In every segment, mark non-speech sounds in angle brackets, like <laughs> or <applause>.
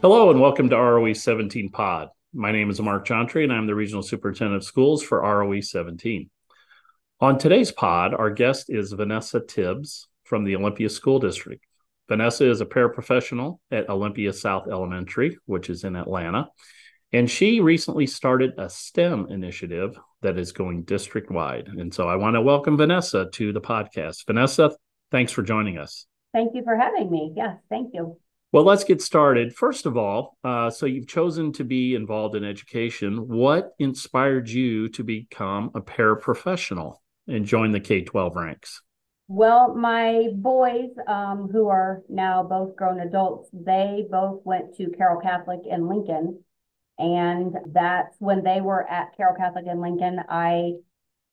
Hello and welcome to ROE 17 Pod. My name is Mark Jontry and I'm the Regional Superintendent of Schools for ROE 17. On today's pod, our guest is Vanessa Tibbs from the Olympia School District. Vanessa is a paraprofessional at Olympia South Elementary, which is in Atlanta, and she recently started a STEM initiative that is going district wide. And so I want to welcome Vanessa to the podcast. Vanessa, thanks for joining us. Thank you for having me. Yes, thank you. Well, let's get started. First of all, uh, so you've chosen to be involved in education. What inspired you to become a paraprofessional and join the K 12 ranks? Well, my boys, um, who are now both grown adults, they both went to Carroll Catholic in Lincoln. And that's when they were at Carroll Catholic in Lincoln. I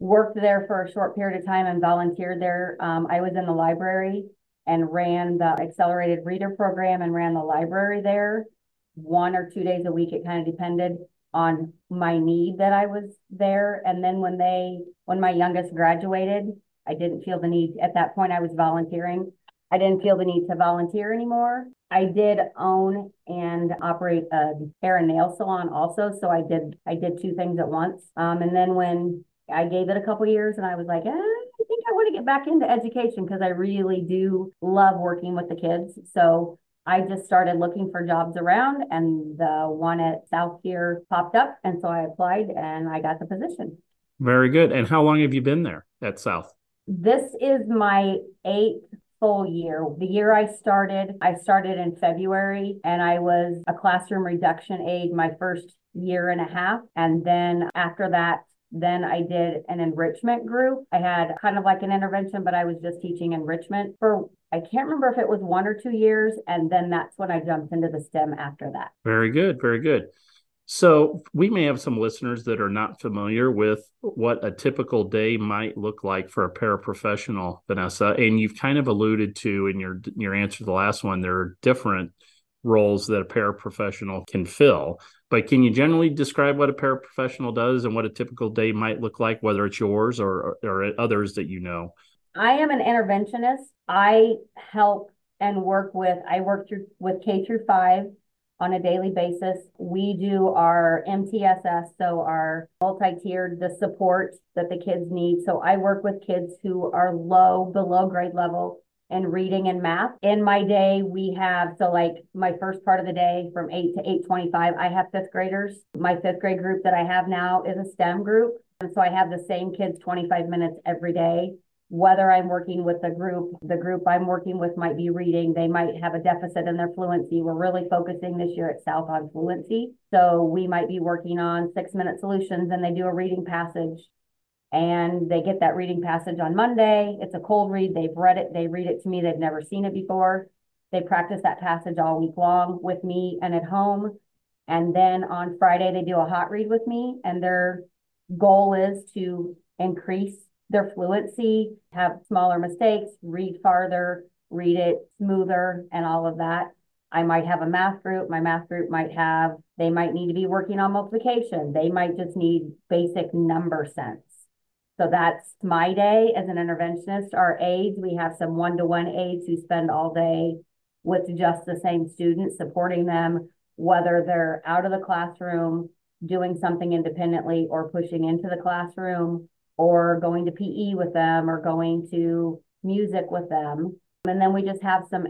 worked there for a short period of time and volunteered there. Um, I was in the library and ran the accelerated reader program and ran the library there one or two days a week. It kind of depended on my need that I was there. And then when they, when my youngest graduated, I didn't feel the need at that point. I was volunteering. I didn't feel the need to volunteer anymore. I did own and operate a hair and nail salon also. So I did, I did two things at once. Um, and then when I gave it a couple years and I was like, eh, to get back into education because I really do love working with the kids. So I just started looking for jobs around and the one at South here popped up. And so I applied and I got the position. Very good. And how long have you been there at South? This is my eighth full year. The year I started, I started in February and I was a classroom reduction aide my first year and a half. And then after that, then I did an enrichment group. I had kind of like an intervention, but I was just teaching enrichment for, I can't remember if it was one or two years. And then that's when I jumped into the STEM after that. Very good. Very good. So, we may have some listeners that are not familiar with what a typical day might look like for a paraprofessional, Vanessa. And you've kind of alluded to in your your answer to the last one, there are different roles that a paraprofessional can fill. But can you generally describe what a paraprofessional does and what a typical day might look like, whether it's yours or, or others that you know? I am an interventionist. I help and work with, I work through, with K through five on a daily basis. We do our MTSS, so our multi-tiered, the support that the kids need. So I work with kids who are low, below grade level and reading and math. In my day, we have so like my first part of the day from 8 to 8:25, I have fifth graders. My fifth grade group that I have now is a STEM group. And so I have the same kids 25 minutes every day. Whether I'm working with the group, the group I'm working with might be reading, they might have a deficit in their fluency. We're really focusing this year at South on fluency. So we might be working on six minute solutions and they do a reading passage and they get that reading passage on Monday. It's a cold read. They've read it. They read it to me. They've never seen it before. They practice that passage all week long with me and at home. And then on Friday, they do a hot read with me. And their goal is to increase their fluency, have smaller mistakes, read farther, read it smoother, and all of that. I might have a math group. My math group might have, they might need to be working on multiplication. They might just need basic number sense. So that's my day as an interventionist. Our aides, we have some one-to-one aides who spend all day with just the same students, supporting them, whether they're out of the classroom, doing something independently or pushing into the classroom or going to PE with them or going to music with them. And then we just have some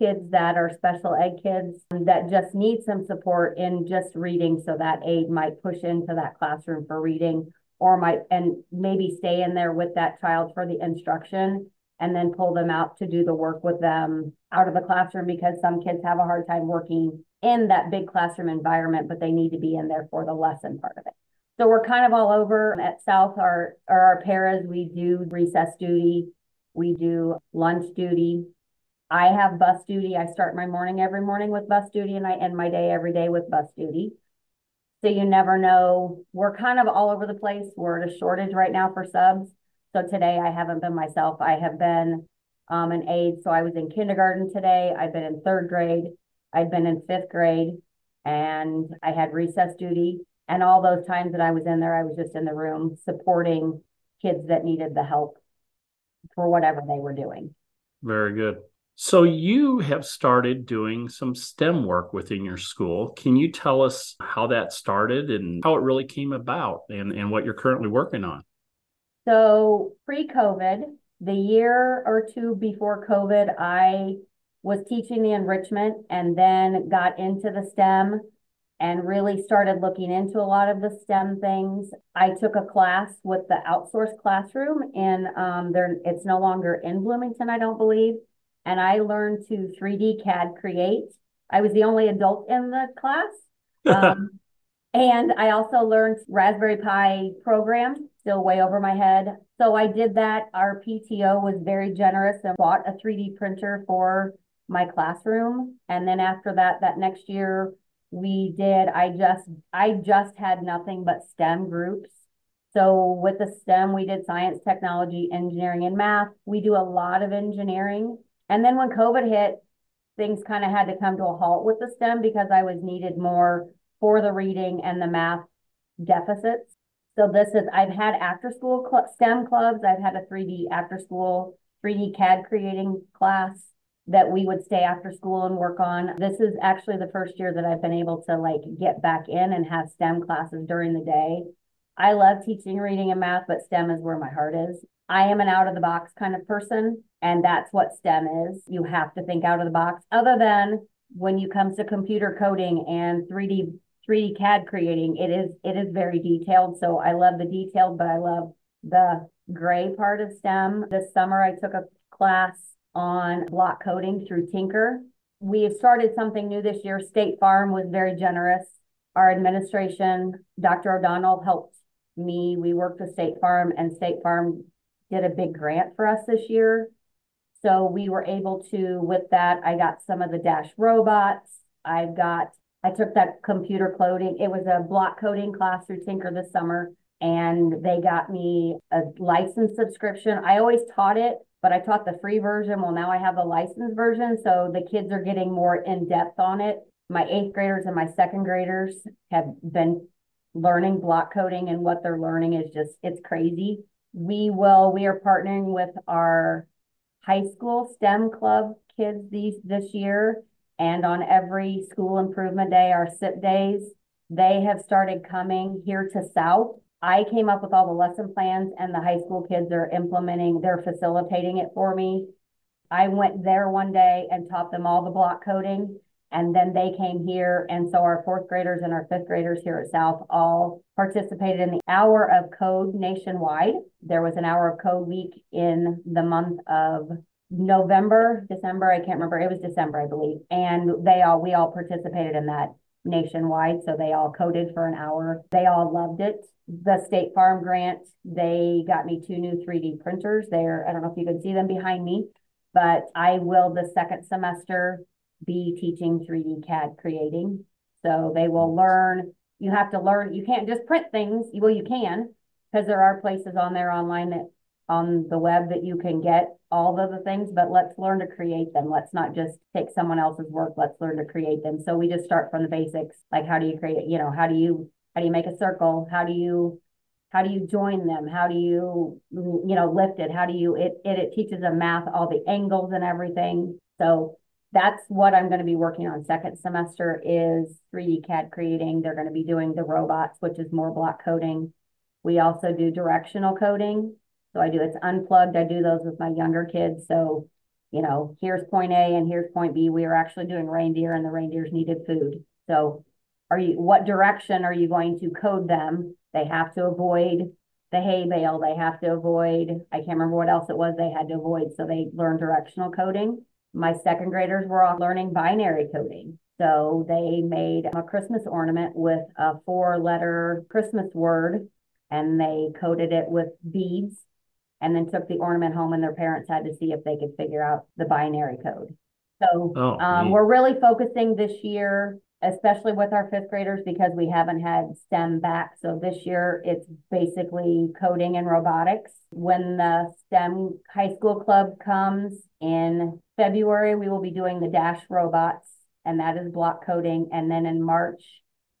kids that are special ed kids that just need some support in just reading. So that aide might push into that classroom for reading or might and maybe stay in there with that child for the instruction and then pull them out to do the work with them out of the classroom because some kids have a hard time working in that big classroom environment, but they need to be in there for the lesson part of it. So we're kind of all over at South. Our, or our paras, we do recess duty, we do lunch duty. I have bus duty. I start my morning every morning with bus duty and I end my day every day with bus duty. So you never know. We're kind of all over the place. We're at a shortage right now for subs. So today I haven't been myself. I have been um, an aide. So I was in kindergarten today. I've been in third grade. I've been in fifth grade and I had recess duty. And all those times that I was in there, I was just in the room supporting kids that needed the help for whatever they were doing. Very good. So, you have started doing some STEM work within your school. Can you tell us how that started and how it really came about and, and what you're currently working on? So, pre COVID, the year or two before COVID, I was teaching the enrichment and then got into the STEM and really started looking into a lot of the STEM things. I took a class with the outsourced classroom and um, it's no longer in Bloomington, I don't believe and I learned to 3D CAD create. I was the only adult in the class. Um, <laughs> and I also learned Raspberry Pi program, still way over my head. So I did that. Our PTO was very generous and bought a 3D printer for my classroom. And then after that, that next year, we did, I just, I just had nothing but STEM groups. So with the STEM, we did science, technology, engineering, and math. We do a lot of engineering and then when COVID hit, things kind of had to come to a halt with the STEM because I was needed more for the reading and the math deficits. So this is, I've had after school cl STEM clubs. I've had a 3D after school, 3D CAD creating class that we would stay after school and work on. This is actually the first year that I've been able to like get back in and have STEM classes during the day. I love teaching reading and math, but STEM is where my heart is. I am an out of the box kind of person, and that's what STEM is. You have to think out of the box, other than when you come to computer coding and 3D 3D CAD creating, it is it is very detailed. So I love the detailed, but I love the gray part of STEM. This summer I took a class on block coding through Tynker. We have started something new this year. State Farm was very generous. Our administration, Dr. O'Donnell helped me. We worked with State Farm and State Farm did a big grant for us this year. So we were able to, with that, I got some of the Dash robots. I've got, I took that computer coding. It was a block coding class through Tynker this summer, and they got me a license subscription. I always taught it, but I taught the free version. Well, now I have the license version, so the kids are getting more in depth on it. My eighth graders and my second graders have been learning block coding, and what they're learning is just, it's crazy we will we are partnering with our high school STEM club kids these this year and on every school improvement day our SIP days they have started coming here to South. I came up with all the lesson plans and the high school kids are implementing they're facilitating it for me. I went there one day and taught them all the block coding and then they came here. And so our fourth graders and our fifth graders here at South all participated in the hour of code nationwide. There was an hour of code week in the month of November, December, I can't remember. It was December, I believe. And they all, we all participated in that nationwide. So they all coded for an hour. They all loved it. The State Farm grant, they got me two new 3D printers. There, I don't know if you can see them behind me, but I will the second semester be teaching 3D CAD creating. So they will learn, you have to learn, you can't just print things. Well, you can, because there are places on there online that on the web that you can get all of the things, but let's learn to create them. Let's not just take someone else's work. Let's learn to create them. So we just start from the basics. Like how do you create? You know, how do you how do you make a circle? How do you how do you join them? How do you you know lift it? How do you it it, it teaches them math, all the angles and everything. So that's what I'm going to be working on second semester is 3D CAD creating. They're going to be doing the robots, which is more block coding. We also do directional coding. So I do it's unplugged. I do those with my younger kids. So, you know, here's point A and here's point B. We are actually doing reindeer and the reindeers needed food. So are you what direction are you going to code them? They have to avoid the hay bale. They have to avoid, I can't remember what else it was they had to avoid. So they learn directional coding my second graders were all learning binary coding. So they made a Christmas ornament with a four letter Christmas word and they coded it with beads and then took the ornament home and their parents had to see if they could figure out the binary code. So oh, um, we're really focusing this year especially with our fifth graders because we haven't had STEM back. So this year it's basically coding and robotics. When the STEM high school club comes in February, we will be doing the Dash robots, and that is block coding. And then in March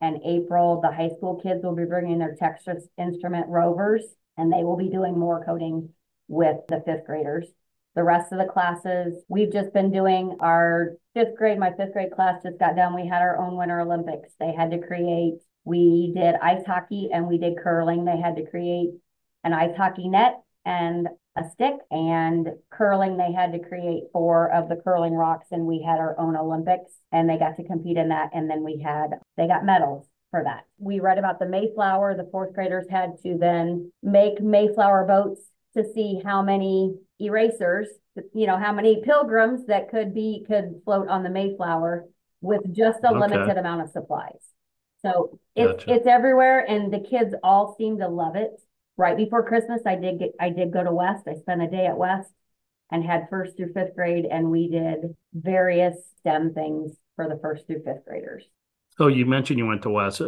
and April, the high school kids will be bringing their Texas Instrument rovers, and they will be doing more coding with the fifth graders. The rest of the classes. We've just been doing our fifth grade. My fifth grade class just got done. We had our own Winter Olympics. They had to create, we did ice hockey and we did curling. They had to create an ice hockey net and a stick and curling they had to create four of the curling rocks and we had our own olympics and they got to compete in that and then we had they got medals for that we read about the mayflower the fourth graders had to then make mayflower boats to see how many erasers you know how many pilgrims that could be could float on the mayflower with just a okay. limited amount of supplies so it's gotcha. it's everywhere and the kids all seem to love it right before Christmas, I did get, I did go to West. I spent a day at West and had first through fifth grade, and we did various STEM things for the first through fifth graders. So you mentioned you went to West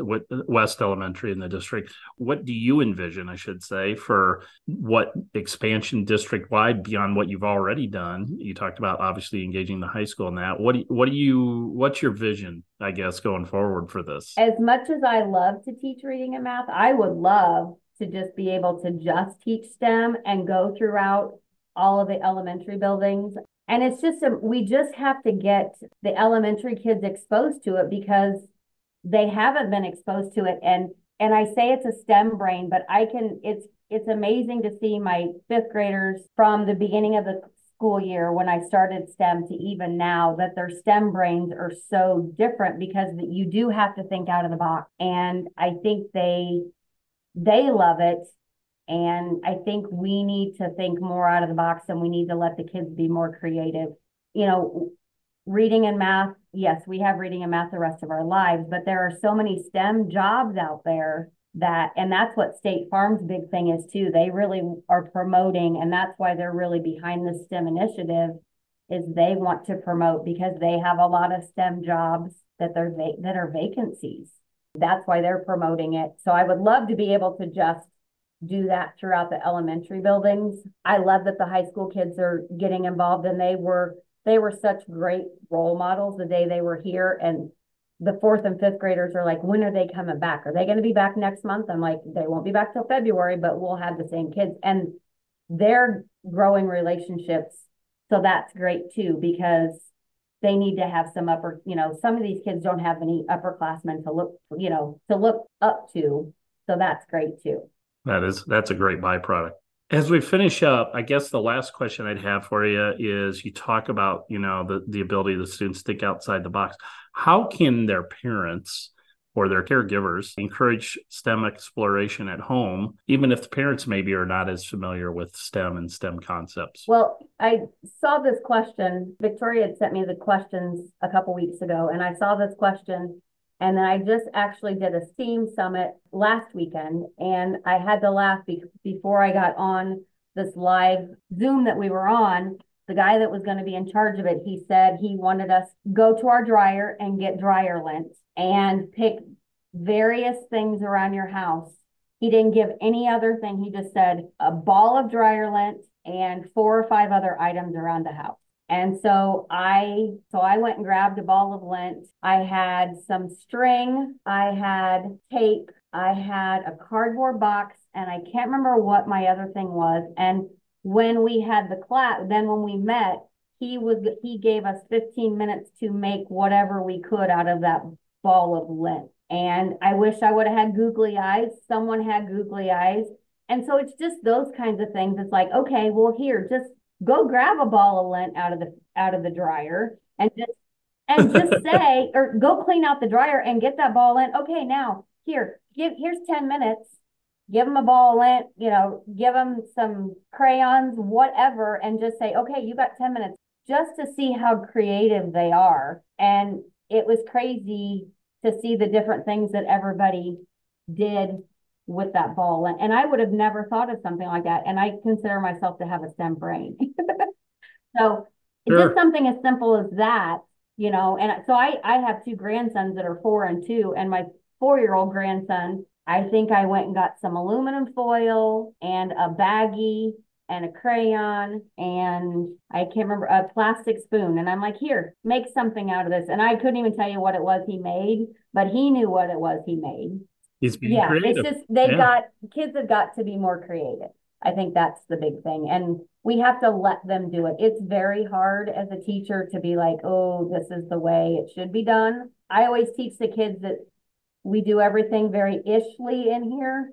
West Elementary in the district. What do you envision, I should say, for what expansion district wide beyond what you've already done? You talked about obviously engaging the high school in that. What do, what do you what's your vision, I guess, going forward for this? As much as I love to teach reading and math, I would love to just be able to just teach STEM and go throughout all of the elementary buildings. And it's just, a, we just have to get the elementary kids exposed to it because they haven't been exposed to it. And, and I say it's a STEM brain, but I can, it's, it's amazing to see my fifth graders from the beginning of the school year when I started STEM to even now that their STEM brains are so different because you do have to think out of the box. And I think they they love it. And I think we need to think more out of the box and we need to let the kids be more creative. You know, reading and math, yes, we have reading and math the rest of our lives, but there are so many STEM jobs out there that, and that's what State Farm's big thing is too. They really are promoting, and that's why they're really behind the STEM initiative is they want to promote because they have a lot of STEM jobs that they're va- that are vacancies. That's why they're promoting it. So I would love to be able to just do that throughout the elementary buildings. I love that the high school kids are getting involved and they were they were such great role models the day they were here and the fourth and fifth graders are like, when are they coming back? Are they going to be back next month? I'm like, they won't be back till February, but we'll have the same kids. And they're growing relationships. So that's great too, because they need to have some upper, you know, some of these kids don't have any upperclassmen to look, you know, to look up to. So that's great too. That is, that's a great byproduct. As we finish up, I guess the last question I'd have for you is you talk about, you know, the, the ability of the students to think outside the box. How can their parents or their caregivers encourage STEM exploration at home, even if the parents maybe are not as familiar with STEM and STEM concepts? Well, I saw this question. Victoria had sent me the questions a couple weeks ago, and I saw this question. And then I just actually did a STEAM summit last weekend, and I had to laugh be- before I got on this live Zoom that we were on the guy that was going to be in charge of it, he said he wanted us go to our dryer and get dryer lint and pick various things around your house. He didn't give any other thing. He just said a ball of dryer lint and four or five other items around the house. And so I so I went and grabbed a ball of lint. I had some string, I had tape, I had a cardboard box, and I can't remember what my other thing was. And when we had the class, then when we met, he was he gave us 15 minutes to make whatever we could out of that ball of lint. And I wish I would have had googly eyes. Someone had googly eyes. And so it's just those kinds of things. It's like, okay, well, here, just go grab a ball of lint out of the out of the dryer and just and just <laughs> say or go clean out the dryer and get that ball in. Okay, now here, give here's 10 minutes give them a ball of lint, you know, give them some crayons, whatever, and just say, okay, you got 10 minutes just to see how creative they are. And it was crazy to see the different things that everybody did with that ball. And, and I would have never thought of something like that. And I consider myself to have a STEM brain. <laughs> so sure. just something as simple as that, you know, and so I, I have two grandsons that are four and two, and my four year old grandson I think I went and got some aluminum foil and a baggie and a crayon and I can't remember a plastic spoon. And I'm like, here, make something out of this. And I couldn't even tell you what it was he made, but he knew what it was he made. He's being yeah, creative. it's just they yeah. got kids have got to be more creative. I think that's the big thing. And we have to let them do it. It's very hard as a teacher to be like, oh, this is the way it should be done. I always teach the kids that we do everything very ishly in here.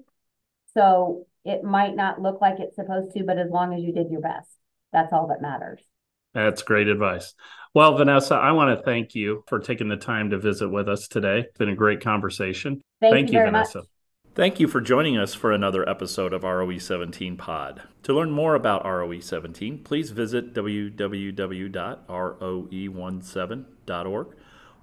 So it might not look like it's supposed to, but as long as you did your best, that's all that matters. That's great advice. Well, Vanessa, I want to thank you for taking the time to visit with us today. It's been a great conversation. Thank, thank you, you Vanessa. Much. Thank you for joining us for another episode of ROE 17 Pod. To learn more about ROE 17, please visit www.roe17.org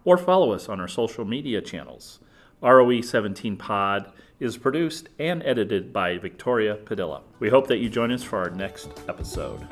or follow us on our social media channels. ROE 17 Pod is produced and edited by Victoria Padilla. We hope that you join us for our next episode.